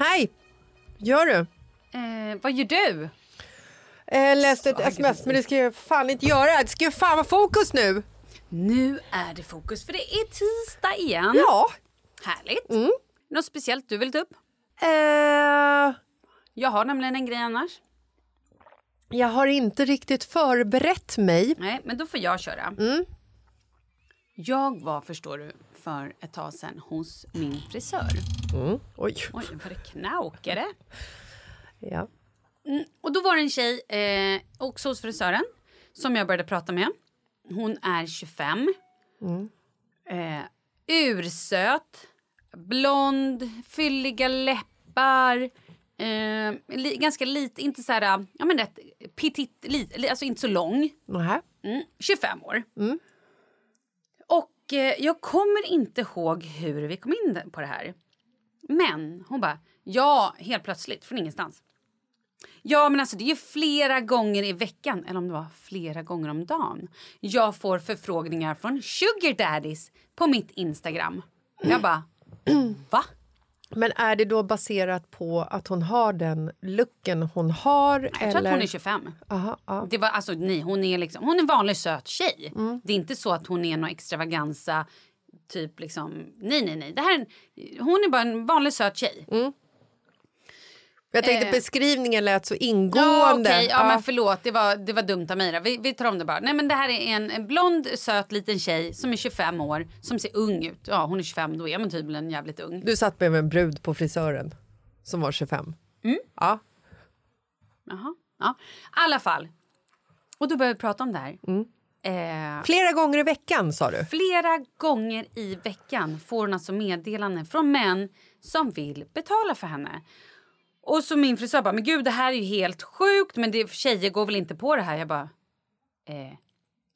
Hej! Gör du? Eh, vad gör du? Jag läste ett sms, men det ska jag fan inte göra. Det ska ju fan vara fokus nu! Nu är det fokus för det är tisdag igen. Ja. Härligt. Mm. Något speciellt du vill ta upp? Eh, Jag har nämligen en grej annars. jag har inte riktigt förberett mig. Nej, men då får jag köra. Mm. Jag var, förstår du, för ett tag sedan hos min frisör. Oj. Oj, vad det knaukade. Ja. Och då var det en tjej eh, också hos frisören som jag började prata med. Hon är 25. Eh, ursöt. Blond, fylliga läppar. Eh, li, ganska lite, inte så här, ja men rätt petit, lite, alltså inte så lång. Mm, 25 år. Och eh, jag kommer inte ihåg hur vi kom in på det här. Men hon bara, ja, helt plötsligt, från ingenstans. Ja, men alltså det är ju flera gånger i veckan, eller om det var flera gånger om dagen. Jag får förfrågningar från sugar daddies på mitt Instagram. Jag bara, va? Men är det då baserat på att hon har den looken hon har? Jag tror eller? att hon är 25. Aha, ja. Det var, alltså, nej, hon, är liksom, hon är en vanlig söt tjej. Mm. Det är inte så att hon är någon extravaganza. Typ liksom, nej, nej, nej. Det här hon är bara en vanlig söt tjej. Jag tänkte Eh. beskrivningen lät så Ja, ingående. okej. ja, men förlåt, det var, det var dumt av mig. Vi, vi tar om det bara. Nej, men det här är en, en blond, söt liten tjej som är 25 år, som ser ung ut. Ja, hon är 25, då är man tydligen jävligt ung. Du satt med en brud på frisören som var 25. Mm. Ja. Jaha. Ja, i alla fall. Och då började vi prata om det här. Mm. Eh, Flera gånger i veckan sa du. Flera gånger i veckan får hon alltså meddelanden från män som vill betala för henne. Och så min frisör bara, men gud det här är ju helt sjukt men det, tjejer går väl inte på det här? Jag bara, eh,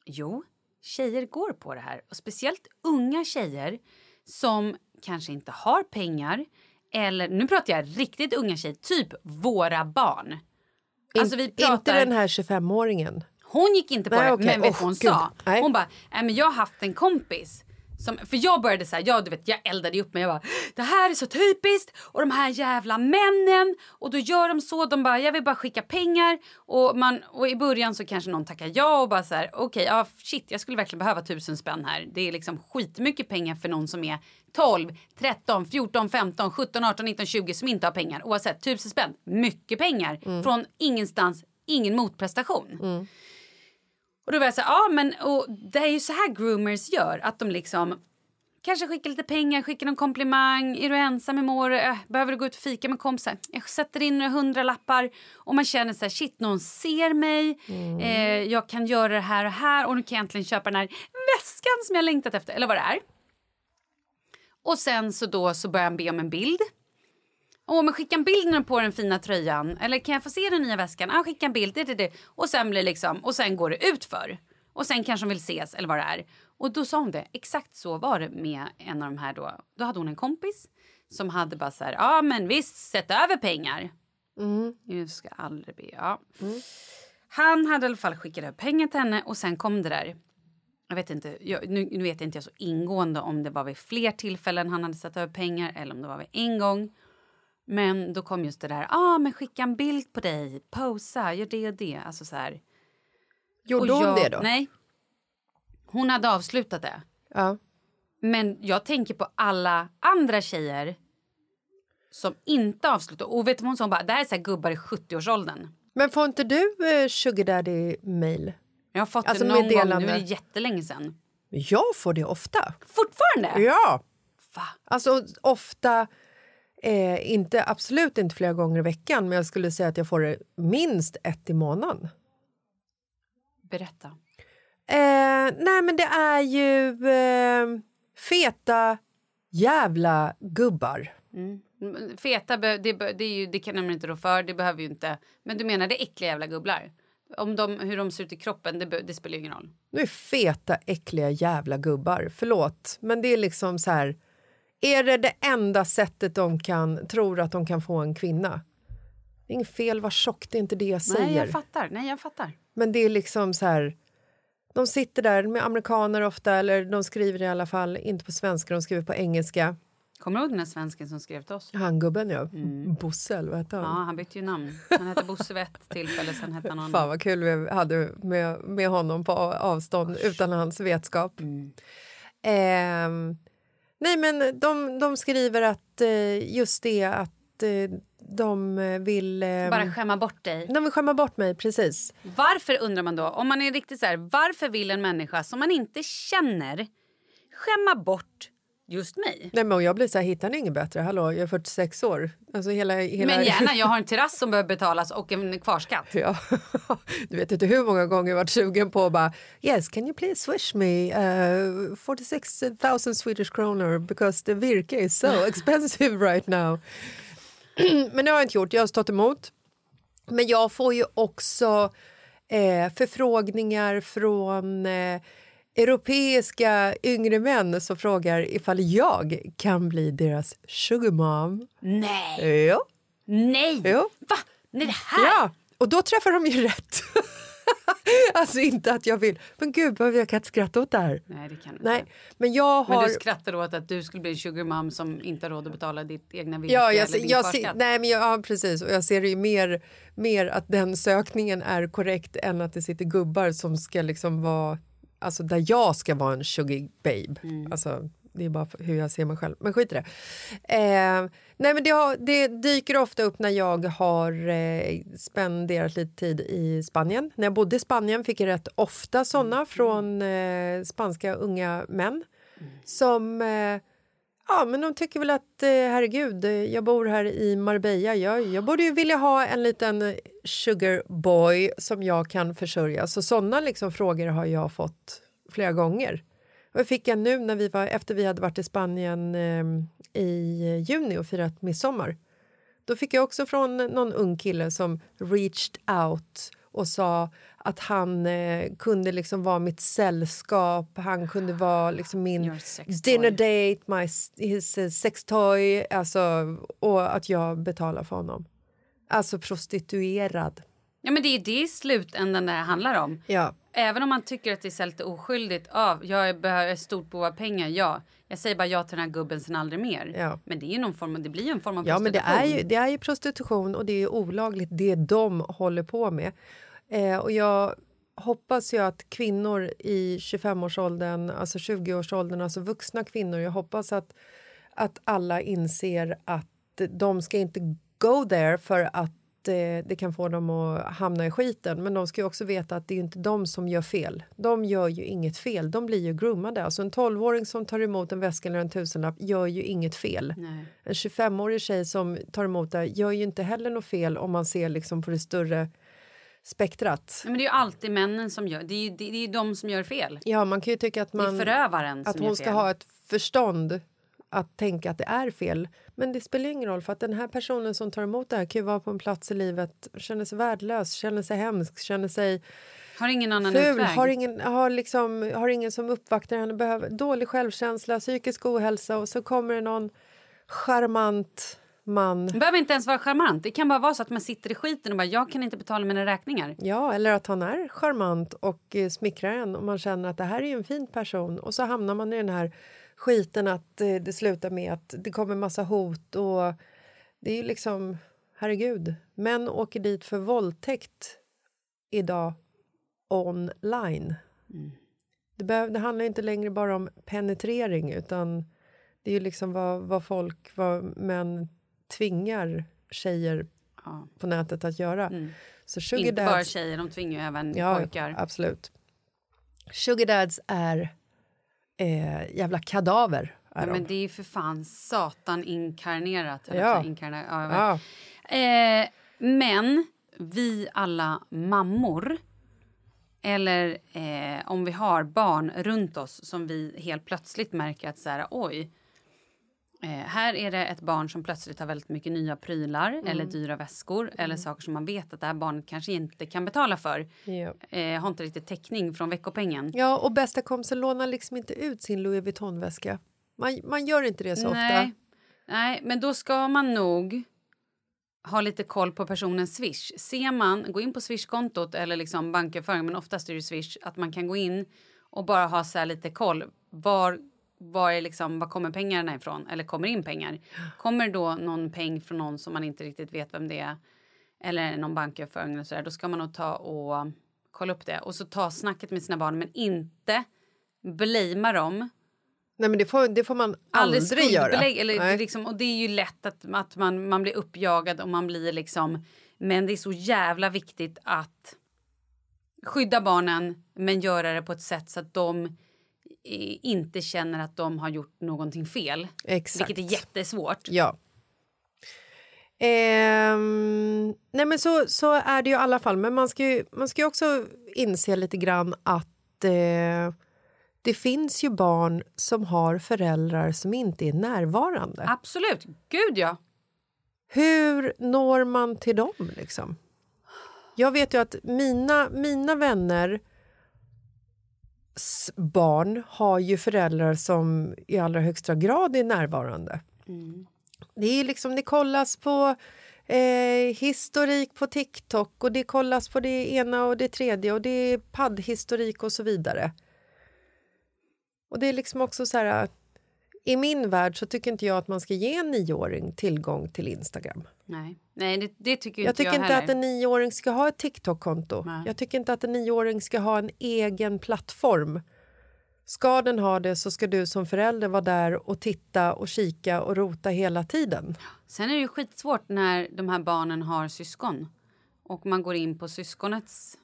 jo, tjejer går på det här. Och speciellt unga tjejer som kanske inte har pengar eller, nu pratar jag riktigt unga tjejer, typ våra barn. Alltså vi In- pratar... Inte den här 25-åringen. Hon gick inte på Nej, det, okej. men vet Oh, hon gud. sa? Nej. Hon bara, nej men jag har haft en kompis som, för jag började så här, jag, du vet, jag eldade upp mig. Jag bara, det här är så typiskt. Och de här jävla männen. Och då gör de så. De bara, jag vill bara skicka pengar. Och, man, och i början så kanske någon tackar ja och bara så här, okej, ja shit, jag skulle verkligen behöva tusen spänn här. Det är liksom skitmycket pengar för någon som är 12, 13, 14, 15, 17, 18, 19, 20 som inte har pengar. Oavsett, tusen spänn, mycket pengar. Från ingenstans, ingen motprestation. Och då var jag så här, ja men och det är ju så här groomers gör. Att de liksom kanske skickar lite pengar, skickar någon komplimang. Är du ensam i mår? Äh, behöver du gå ut och fika med kompisar? Jag sätter in några hundralappar. Och man känner så här, shit någon ser mig. Eh, jag kan göra det här och här. Och nu kan jag äntligen köpa den här väskan som jag längtat efter. Eller vad det är. Och sen så då så börjar han be om en bild. Åh, men skicka en bild när på den fina tröjan. Eller kan jag få se den nya väskan? Ah, skicka en bild. Det, det, det. Och sen blir liksom, och sen går det ut för. Och sen kanske de vill ses eller vad det är. Och då sa hon det. Exakt så var det med en av de här då. Då hade hon en kompis som hade bara så här, ja ah, men visst, sätt över pengar. Jag ska aldrig be, ja. Han hade i alla fall skickat över pengar till henne och sen kom det där. Jag vet inte, jag, nu, nu vet inte jag så ingående om det var vid fler tillfällen han hade satt över pengar eller om det var vid en gång. Men då kom just det där, ah, men skicka en bild på dig, posa, gör det och det. Alltså så här. Gjorde Och hon jag- det då? Nej. Hon hade avslutat det. Ja. Men jag tänker på alla andra tjejer som inte avslutar. Och vet du vad hon sa? Hon bara, det här är så här gubbar i 70-årsåldern. Men får inte du eh, sugar daddy-mail? Jag har fått Alltså det någon gång, nu är det jättelänge sedan. Jag får det ofta. Fortfarande? Ja. Va? Alltså ofta, eh, inte, absolut inte flera gånger i veckan men jag skulle säga att jag får det minst ett i månaden. Berätta. Eh, nej men det är ju eh, feta jävla gubbar. Mm. Feta, det, det, är ju, det kan de inte rå för, det behöver ju inte. Men du menar det äckliga jävla gubblar? Om de, hur de ser ut i kroppen, det, det spelar ju ingen roll. Nu är feta äckliga jävla gubbar. Förlåt, men det är liksom så här. Är det det enda sättet de kan tror att de kan få en kvinna? Det är inget fel, var tjock, det är inte det jag säger. Nej, jag fattar. Nej, jag fattar. Men det är liksom så här... De sitter där med amerikaner ofta, eller de skriver i alla fall inte på svenska, de skriver på engelska. Kommer du ihåg den här svensken som skrev till oss? Han gubben ja, Bosse eller vad hette Ja, han? han bytte ju namn. Han hette Bosse vid ett tillfälle, sen hette han någon Fan annan. vad kul vi hade med, med honom på avstånd utan hans vetskap. Ehm, nej men de, de skriver att eh, just det att eh, de vill... Eh, Bara skämma bort dig. de vill skämma bort mig, precis. Varför undrar man då, om man är riktigt så här, varför vill en människa som man inte känner skämma bort just mig? Nej, men jag blir så här, hittar ni inget bättre? Hallå, jag är 46 år. Alltså hela, hela... Men gärna, jag har en terrass som behöver betalas och en kvarskatt. Ja. Du vet inte hur många gånger jag varit sugen på bara Yes, can you please swish me uh, 46 000 Swedish kronor because the virke is so expensive right now. Men det har jag inte gjort, jag har stått emot. Men jag får ju också eh, förfrågningar från eh, europeiska yngre män som frågar ifall jag kan bli deras sugar mom. Nej! Ja. Nej! Jo. Va? Nej, det här? Ja, och då träffar de ju rätt. alltså inte att jag vill. Men gud, vad jag kan inte skratta åt det här. Nej, det kan Nej, inte. men jag har... Men du skrattar åt att du skulle bli en sugar mom som inte har råd att betala ditt egna virke Ja, jag, eller ser- din jag ser, nej, men jag, ja, precis. Och jag ser ju mer, mer att den sökningen är korrekt än att det sitter gubbar som ska liksom vara... Alltså där jag ska vara en sugar babe. Mm. Alltså, det är bara hur jag ser mig själv. Men skit i det. Eh, nej, men det, har, det dyker ofta upp när jag har eh, spenderat lite tid i Spanien. När jag bodde i Spanien fick jag rätt ofta såna från eh, spanska unga män som eh, Ja, men de tycker väl att eh, herregud, jag bor här i Marbella. Jag, jag borde ju vilja ha en liten sugarboy sugar boy som jag kan försörja. Så såna liksom frågor har jag fått flera gånger. Och jag fick jag nu när vi var, efter vi hade varit i Spanien eh, i juni och firat midsommar. Då fick jag också från någon ung kille som reached out och sa att han eh, kunde liksom vara mitt sällskap, han kunde vara liksom min dinner date, my, his eh, sex toy, alltså, och att jag betalar för honom. Alltså prostituerad. Ja, men det är det i slutändan det handlar om. Ja. Även om man tycker att det är lite oskyldigt. Ja, jag behöver stort behov av pengar. Ja, jag säger bara ja till den här gubben sen aldrig mer. Ja. Men det är ju någon form av, det blir en form av Ja, men det är, prostitution. ju, det är ju prostitution och det är olagligt det de håller på med. Eh, och jag hoppas ju att kvinnor i 25-årsåldern, alltså 20-årsåldern, alltså vuxna kvinnor, jag hoppas att, att alla inser att de ska inte go there för att eh, det kan få dem att hamna i skiten. Men de ska ju också veta att det är inte de som gör fel. De gör ju inget fel, de blir ju groomade. Alltså en 12-åring som tar emot en väska eller en tusenlapp gör ju inget fel. Nej. En 25-årig tjej som tar emot det gör ju inte heller något fel om man ser liksom på det större spektrat. Nej, men det är ju alltid männen som gör det. är ju det, det är de som gör fel. Ja, man kan ju tycka att, man, det är att hon ska ha ett förstånd att tänka att det är fel. Men det spelar ingen roll för att den här personen som tar emot det här kan ju vara på en plats i livet, känner sig värdelös, känner sig hemsk, känner sig Har ingen annan ful, utväg. har ingen, har, liksom, har ingen som uppvaktar henne, behöver dålig självkänsla, psykisk ohälsa och så kommer det någon charmant man Det behöver inte ens vara charmant. Det kan bara vara så att man sitter i skiten och bara jag kan inte betala mina räkningar. Ja, eller att han är charmant och eh, smickrar en och man känner att det här är en fin person och så hamnar man i den här skiten att eh, det slutar med att det kommer massa hot och det är ju liksom, herregud, män åker dit för våldtäkt idag online. Det, behöv, det handlar inte längre bara om penetrering utan det är ju liksom vad, vad folk, vad män tvingar tjejer Ja. på nätet att göra. Så sugar Inte dads, bara tjejer, de tvingar ju även ja, pojkar. absolut. Sugar dads är eh, jävla kadaver. Är Ja, de. men det är ju för fan satan inkarnerat. Ja. Inkarnerat, ja, ja. Eh, men vi alla mammor eller eh, om vi har barn runt oss som vi helt plötsligt märker att så här, oj, eh, här är det ett barn som plötsligt har väldigt mycket nya prylar Mm. eller dyra väskor eller saker som man vet att det här barnet kanske inte kan betala för. Ja. Eh, har inte riktigt täckning från veckopengen. ja, och bästa kompisen lånar liksom inte ut sin Louis Vuitton-väska. Man, man gör inte det så Nej. ofta. Nej, men då ska man nog ha lite koll på personens Swish. Ser man, gå in på Swish-kontot eller liksom banköverföring, men oftast är det Swish, att man kan gå in och bara ha så här lite koll. Var, var, är liksom, var kommer pengarna ifrån? Eller kommer in pengar? Kommer då någon peng från någon som man inte riktigt vet vem det är eller någon banköverföring eller så där, då ska man nog ta och kolla upp det. Och så ta snacket med sina barn, men inte blamea dem Nej, men det får, det får man aldrig, aldrig göra. Eller liksom, och det är ju lätt att, att man, man blir uppjagad och man blir liksom... Men det är så jävla viktigt att skydda barnen men göra det på ett sätt så att de inte känner att de har gjort någonting fel. Exakt. Vilket är jättesvårt. Ja. Ehm, nej men så, så är det ju i alla fall. Men man ska ju, man ska ju också inse lite grann att eh, det finns ju barn som har föräldrar som inte är närvarande. Absolut. Gud, ja. Hur når man till dem? Liksom? Jag vet ju att mina, mina vänner barn har ju föräldrar som i allra högsta grad är närvarande. Det, är liksom, det kollas på eh, historik på TikTok och det kollas på det ena och det tredje och det är paddhistorik och så vidare. Och det är liksom också så här... I min värld så tycker inte jag att man ska ge en nioåring tillgång till Instagram. Nej, Nej det, det tycker Jag inte tycker jag inte heller. att en nioåring ska ha ett TikTok-konto. Jag tycker inte att en nioåring ska ha en egen plattform. Ska den ha det så ska du som förälder vara där och titta och kika och rota hela tiden. Sen är det ju skitsvårt när de här barnen har syskon och man går in på syskonets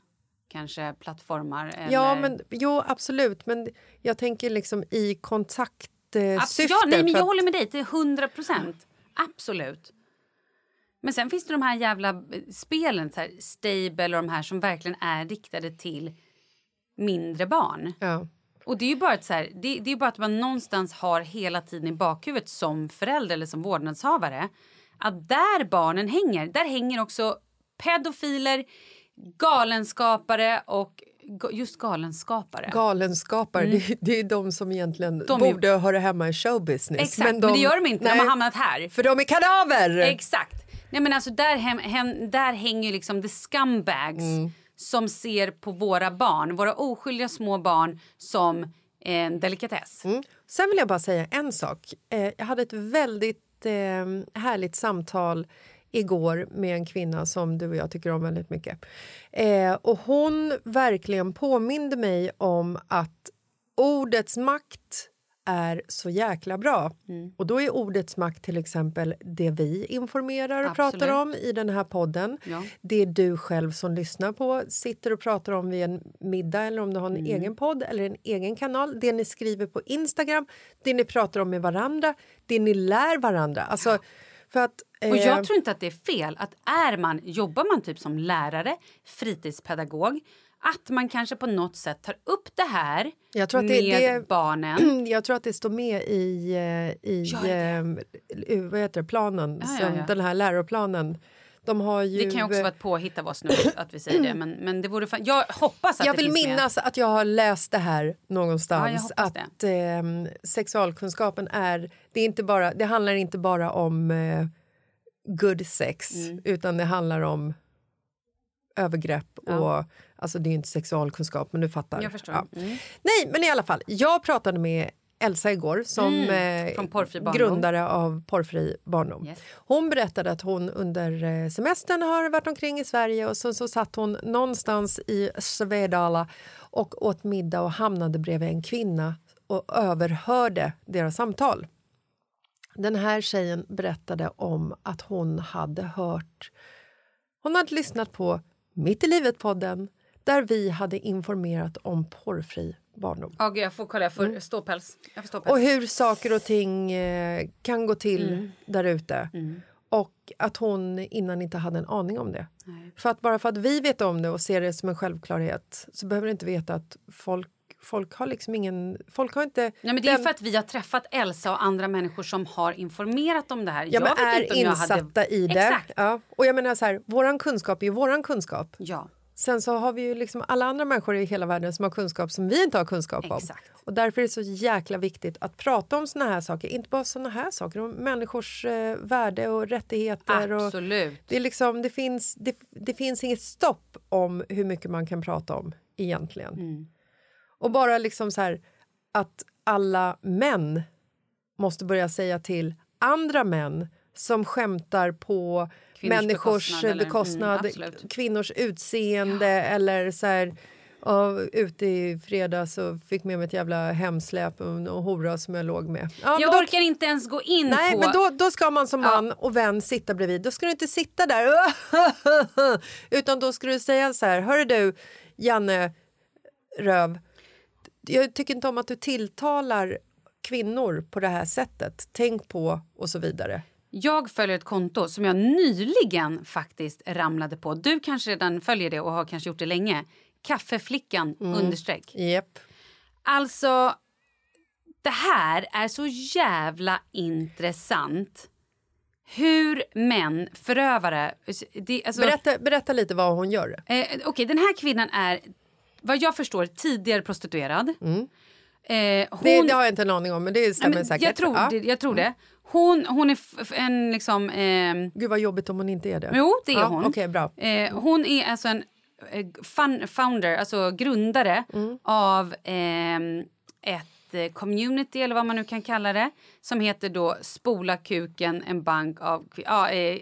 kanske plattformar. Eller... Ja, men, jo, absolut. Men jag tänker liksom i kontaktsyfte. Abs- ja, nej, men jag att- håller med dig till 100 procent. Absolut. Men sen finns det de här jävla eh, spelen, så här, Stable och de här som verkligen är riktade till mindre barn. Ja. Och det är ju bara, ett så här, det, det är bara att man någonstans har hela tiden i bakhuvudet som förälder eller som vårdnadshavare att där barnen hänger, där hänger också pedofiler, galenskapare och just galenskapare. Galenskapare, det, det är de som egentligen Mm. De är- borde höra hemma i showbusiness. Exakt, men, det gör de inte. De nej, har hamnat här. För de är kadaver! Exakt. Nej, men alltså, där, hem, hem, där hänger ju liksom the scumbags Mm. som ser på våra barn, våra oskyldiga små barn som en delikatess. Mm. Sen vill jag bara säga en sak. Eh, jag hade ett väldigt eh, härligt samtal igår med en kvinna som du och jag tycker om väldigt mycket. Eh, och hon verkligen påminde mig om att ordets makt är så jäkla bra. Mm. Och då är ordets makt till exempel det vi informerar och Absolut. pratar om i den här podden. Ja. Det du själv som lyssnar på sitter och pratar om vid en middag eller om du har en Mm. egen podd eller en egen kanal. Det ni skriver på Instagram, det ni pratar om med varandra, det ni lär varandra. Alltså, för att, Och eh, jag tror inte att det är fel att är man, jobbar man typ som lärare, fritidspedagog, att man kanske på något sätt tar upp det här Jag tror att med det- det- barnen. Jag tror att det står med i, eh, i eh, vad heter det, planen, Ja, ja, som ja. den här läroplanen. De har ju, Det kan ju också vara ett påhitt av oss nu att vi säger det. Men, men det vore fan, jag hoppas att jag vill finns med. minnas att jag har läst det här Ja, någonstans. hoppas att eh, sexualkunskapen är... Det, är inte bara, det handlar inte bara om eh, good sex, Mm. utan det handlar om övergrepp. och Alltså det är inte sexualkunskap, men du fattar. Jag förstår. Ja. Mm. Nej, men i alla fall. Jag pratade med Elsa igår som Mm, eh, grundare av Porrfri barndom. Yes. Hon berättade att hon under eh, semestern har varit omkring i Sverige och så, så satt hon någonstans i Svedala och åt middag och hamnade bredvid en kvinna och överhörde deras samtal. Den här tjejen berättade om att hon hade hört... Hon hade lyssnat på Mitt i livet-podden där vi hade informerat om porrfri barndom. Gud, jag får kolla, jag får ståpäls. Jag får ståpäls. Och hur saker och ting eh, kan gå till Mm. där ute. Och att hon innan inte hade en aning om det. Nej. För att bara för att vi vet om det och ser det som en självklarhet så behöver det inte veta att folk, folk har liksom ingen... Folk har inte... Nej, men det är den- för att vi har träffat Elsa och andra människor som har informerat om det här. Ja, jag men är insatta hade... i det. Exakt. Ja. Och jag menar så här, våran kunskap är ju våran kunskap. Ja. Sen så har vi ju liksom alla andra människor i hela världen som har kunskap som vi inte har kunskap om. Exakt. Och därför är det så jäkla viktigt att prata om såna här saker. Inte bara såna här saker, om människors eh, värde och rättigheter. Och Absolut. det, är liksom, det, finns, det, det finns inget stopp om hur mycket man kan prata om egentligen. Mm. Och bara liksom så här att alla män måste börja säga till andra män som skämtar på Kvinnors människors bekostnad, bekostnad, eller? Mm, kvinnors utseende eller så här Ja, ute i fredags så fick med mig ett jävla hemsläp och hora som jag låg med. Ja, Jag då- orkar inte ens gå in Nej, på... men då, då ska man som Ja. man och vän sitta bredvid. Då ska du inte sitta där utan då ska du säga så här, hörru du, Janne Röv, jag tycker inte om att du tilltalar kvinnor på det här sättet. Tänk på och så vidare. Jag följer ett konto som jag nyligen faktiskt ramlade på. Du kanske redan följer det och har kanske gjort det länge. Kaffeflickan understreck. Japp. Alltså, det här är så jävla intressant. Hur män, förövare... Det, alltså, Berätta, berätta lite vad hon gör. Eh, Okej, den här kvinnan är vad jag förstår tidigare prostituerad. Eh, hon, Det, det har jag inte en aning om, men det stämmer Nej, men säkert. Jag tror, Ja. det, jag tror det. Hon, hon är en liksom... ehm, Gud vad jobbigt om hon inte är det. Jo, det är ja, hon. Okej, bra. Eh, hon är alltså en eh, fun, founder, alltså grundare Mm. av ehm, ett eh, community, eller vad man nu kan kalla det som heter då Spola kuken, en bank av... Ja, eh,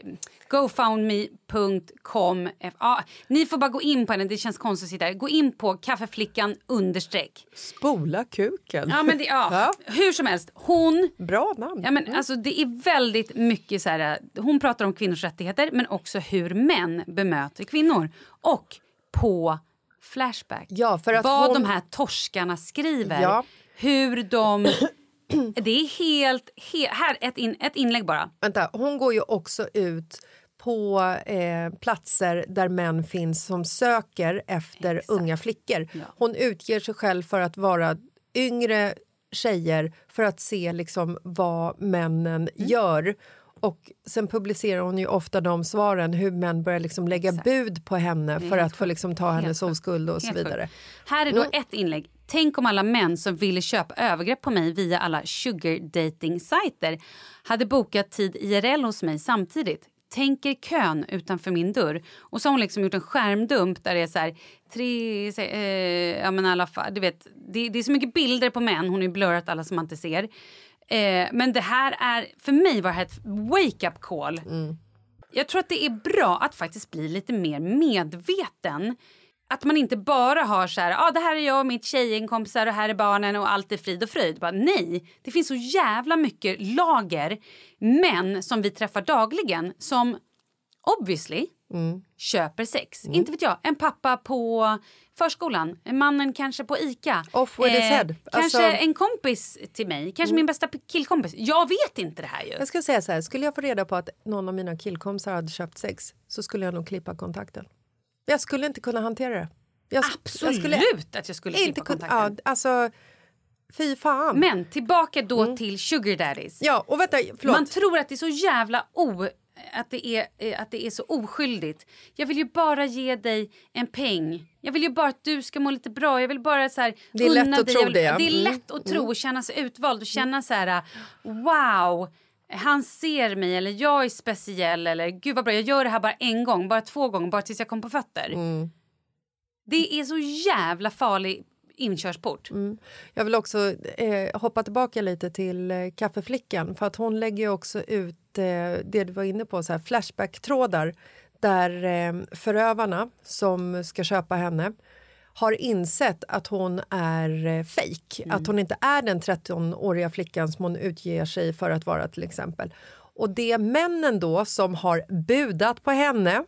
GoFoundMe.com. F- Ja, ni får bara gå in på henne, det känns konstigt att sitta här. Gå in på kaffeflickan understreck. Spola kuken. Ja, men det, ja, Ja. Hur som helst, hon Bra namn. Ja, men, alltså, det är väldigt mycket så här... Hon pratar om kvinnors rättigheter men också hur män bemöter kvinnor. Och på Flashback. Ja, för att vad hon- de här torskarna skriver. Ja. Hur de... det är helt... he- här, ett, in, ett inlägg bara. Vänta, hon går ju också ut på eh, platser där män finns som söker efter Exakt. unga flickor. Ja. Hon utger sig själv för att vara yngre tjejer för att se liksom vad männen Mm. gör. Och Sen publicerar hon ju ofta de svaren hur män börjar liksom lägga Exakt. bud på henne för att få liksom ta hennes oskuld och så vidare. Här är då Mm. ett inlägg. Tänk om alla män som ville köpa övergrepp på mig via alla sugar dating sajter hade bokat tid IRL hos mig samtidigt. Tänker kön utanför min dörr. Och så har hon liksom gjort en skärmdump där det är så här, tre, se- eh, ja men alla du vet, det, det är så mycket bilder på män, hon har ju blurrat alla som man inte ser. Eh, men det här är, för mig var det här ett wake-up call. Jag tror att det är bra att faktiskt bli lite mer medveten. Att man inte bara har så här, ah, det här är jag och mitt tjejkompisar och här är barnen och allt är frid och fröjd. Bara, nej, det finns så jävla mycket lager män som vi träffar dagligen som obviously köper sex. Inte vet jag, en pappa på förskolan, mannen kanske på Ica. Eh, Off with his head. Kanske Alltså- en kompis till mig, kanske min bästa killkompis. Jag vet inte det här ju. Jag ska säga så här, skulle jag få reda på att någon av mina killkompisar hade köpt sex så skulle jag nog klippa kontakten. Jag skulle inte kunna hantera det. Jag, Absolut jag skulle att jag skulle inte klippa kunna, kontakten. ja, alltså, fy fan. Men tillbaka då till sugar daddies. ja, och vänta, förlåt. Man tror att det är så jävla o... Att det, är, eh, att det är så oskyldigt. Jag vill ju bara ge dig en peng. Jag vill ju bara att du ska må lite bra. Jag vill bara så här, Det är lätt att dig. tro vill, det, ja. Det är Mm. lätt att tro och känna sig utvald och känna så här... Wow! Han ser mig, eller jag är speciell. Eller gud vad bra, jag gör det här bara en gång, bara två gånger, bara tills jag kommer på fötter. Mm. Det är så jävla farlig inkörsport. Jag vill också eh, hoppa tillbaka lite till eh, kaffeflickan för att hon lägger också ut eh, det du var inne på, så här flashback-trådar där eh, förövarna som ska köpa henne har insett att hon är eh, fake, att hon inte är den 13-åriga flickan som hon utger sig för att vara till exempel. Och det männen då som har budat på henne,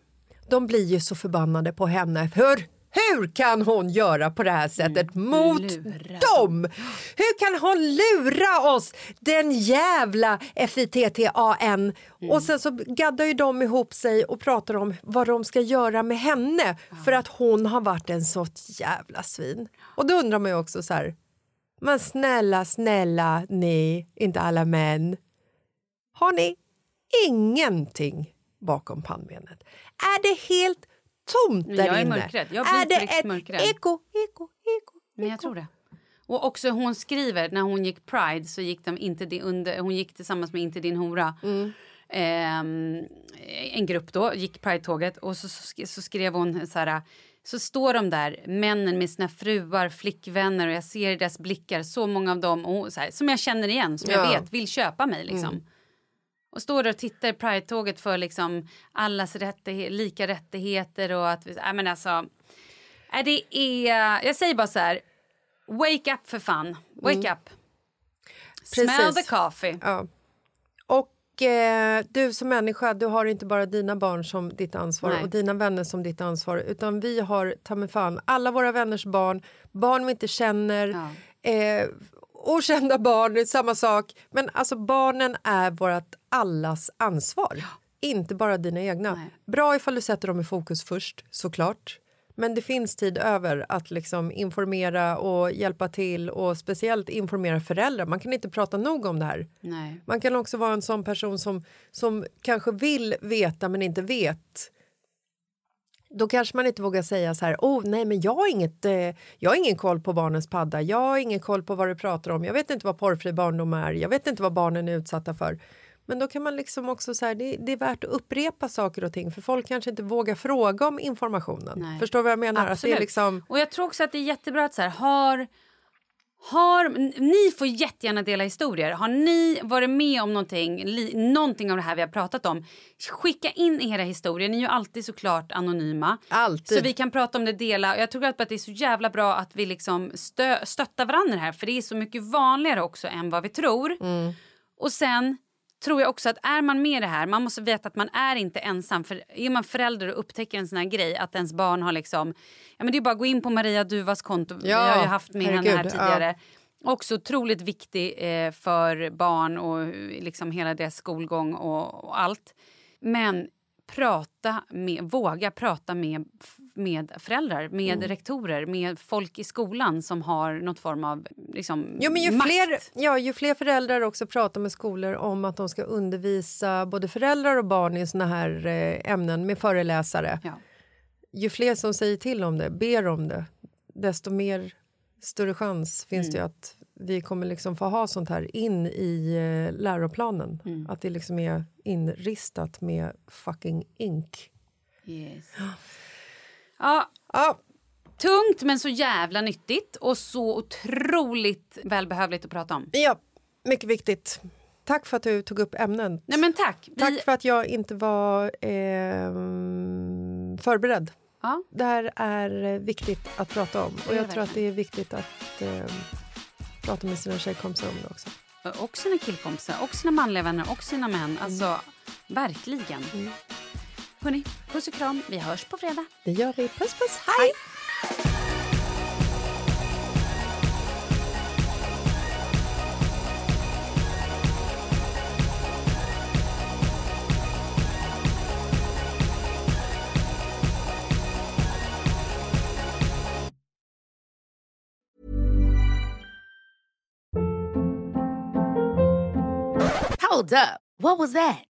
de blir ju så förbannade på henne. Hur, hur kan hon göra på det här sättet mot lura dem? Hur kan hon lura oss, den jävla FITTAN? Och sen så gaddar ju de ihop sig och pratar om vad de ska göra med henne för att hon har varit en sånt jävla svin. Och då undrar man ju också så här, men snälla, snälla ni, inte alla män. Har ni ingenting bakom pannbenet? Är det helt tomt där jag är inne? mörkrädd. Jag blir är det ett mörkrädd. eko, eko, eko? Men jag tror det. Och också hon skriver, när hon gick Pride så gick de inte di- under, hon gick tillsammans med Inte din hora. Ehm, en grupp då, gick Pride-tåget och så, så, sk- så skrev hon så här så står de där, männen med sina fruar, flickvänner och jag ser i deras blickar, så många av dem och, så här, som jag känner igen, som jag Ja. vet vill köpa mig. Liksom. Och står där och tittar i Pride-tåget för liksom allas rättighe- lika rättigheter och att... Nej, men alltså... Nej, det är... Jag säger bara så här... Wake up för fan. Wake up. Smell Mm. Precis. the coffee. Ja. Och eh, du som människa, du har inte bara dina barn som ditt ansvar Nej. och dina vänner som ditt ansvar utan vi har ta fan alla våra vänners barn, barn vi inte känner, Ja. eh, okända barn, samma sak. Men alltså barnen är vårt allas ansvar, inte bara dina egna. Nej. Bra ifall du sätter dem i fokus först, såklart. Men det finns tid över att liksom informera och hjälpa till och speciellt informera föräldrar. Man kan inte prata nog om det här. Nej. Man kan också vara en sån person som, som kanske vill veta men inte vet. Då kanske man inte vågar säga så här, oh nej men jag har, inget, eh, jag har ingen koll på barnens padda, jag har ingen koll på vad du pratar om, jag vet inte vad porrfri barndom är, jag vet inte vad barnen är utsatta för. Men då kan man liksom också så här, det, det, är värt att upprepa saker och ting för folk kanske inte vågar fråga om informationen. Nej. Förstår vad jag menar? Absolut. Att det är liksom... Och jag tror också att det är jättebra att så här, har har, ni får jättegärna dela historier. Har ni varit med om någonting, li, någonting av det här vi har pratat om, skicka in era historier. Ni är ju alltid såklart anonyma. Alltid. Så vi kan prata om det, dela. Jag tror att det är så jävla bra att vi liksom stö, stöttar varandra här för det är så mycket vanligare också än vad vi tror. Mm. Och sen tror jag också att är man med det här, man måste veta att man är inte ensam. För är man förälder och upptäcker en sån här grej att ens barn har liksom, ja men det är bara att gå in på Maria Duvas konto, Ja, vi har ju haft med herregud, henne här tidigare. Också otroligt viktig eh, för barn och eh, liksom hela deras skolgång och, och allt. Men prata med, våga prata med, med föräldrar, med Mm. rektorer, med folk i skolan som har något form av liksom, Jo, men ju, makt. fler, ja, ju fler föräldrar också pratar med skolor om att de ska undervisa både föräldrar och barn i såna här eh, ämnen med föreläsare. Ja. Ju fler som säger till om det, ber om det, desto mer större chans finns det ju att vi kommer liksom få ha sånt här in i eh, läroplanen. Att det liksom är inristat med fucking ink. Yes. Ja, Ja, tungt men så jävla nyttigt och så otroligt välbehövligt att prata om. ja, mycket viktigt. Tack för att du tog upp ämnen. Nej men tack. Vi, Tack för att jag inte var ehm, förberedd. ja, Det här är eh, viktigt att prata om. Och jag tror att det är viktigt att ehm, prata med sina tjejkompisar om det också. och sina killkompisar, och sina manliga vänner och sina män. Alltså, verkligen. Mm. Hörni, puss och kram. Vi hörs på fredag. Det gör vi. Puss, puss. Hej! Hold up. What was that?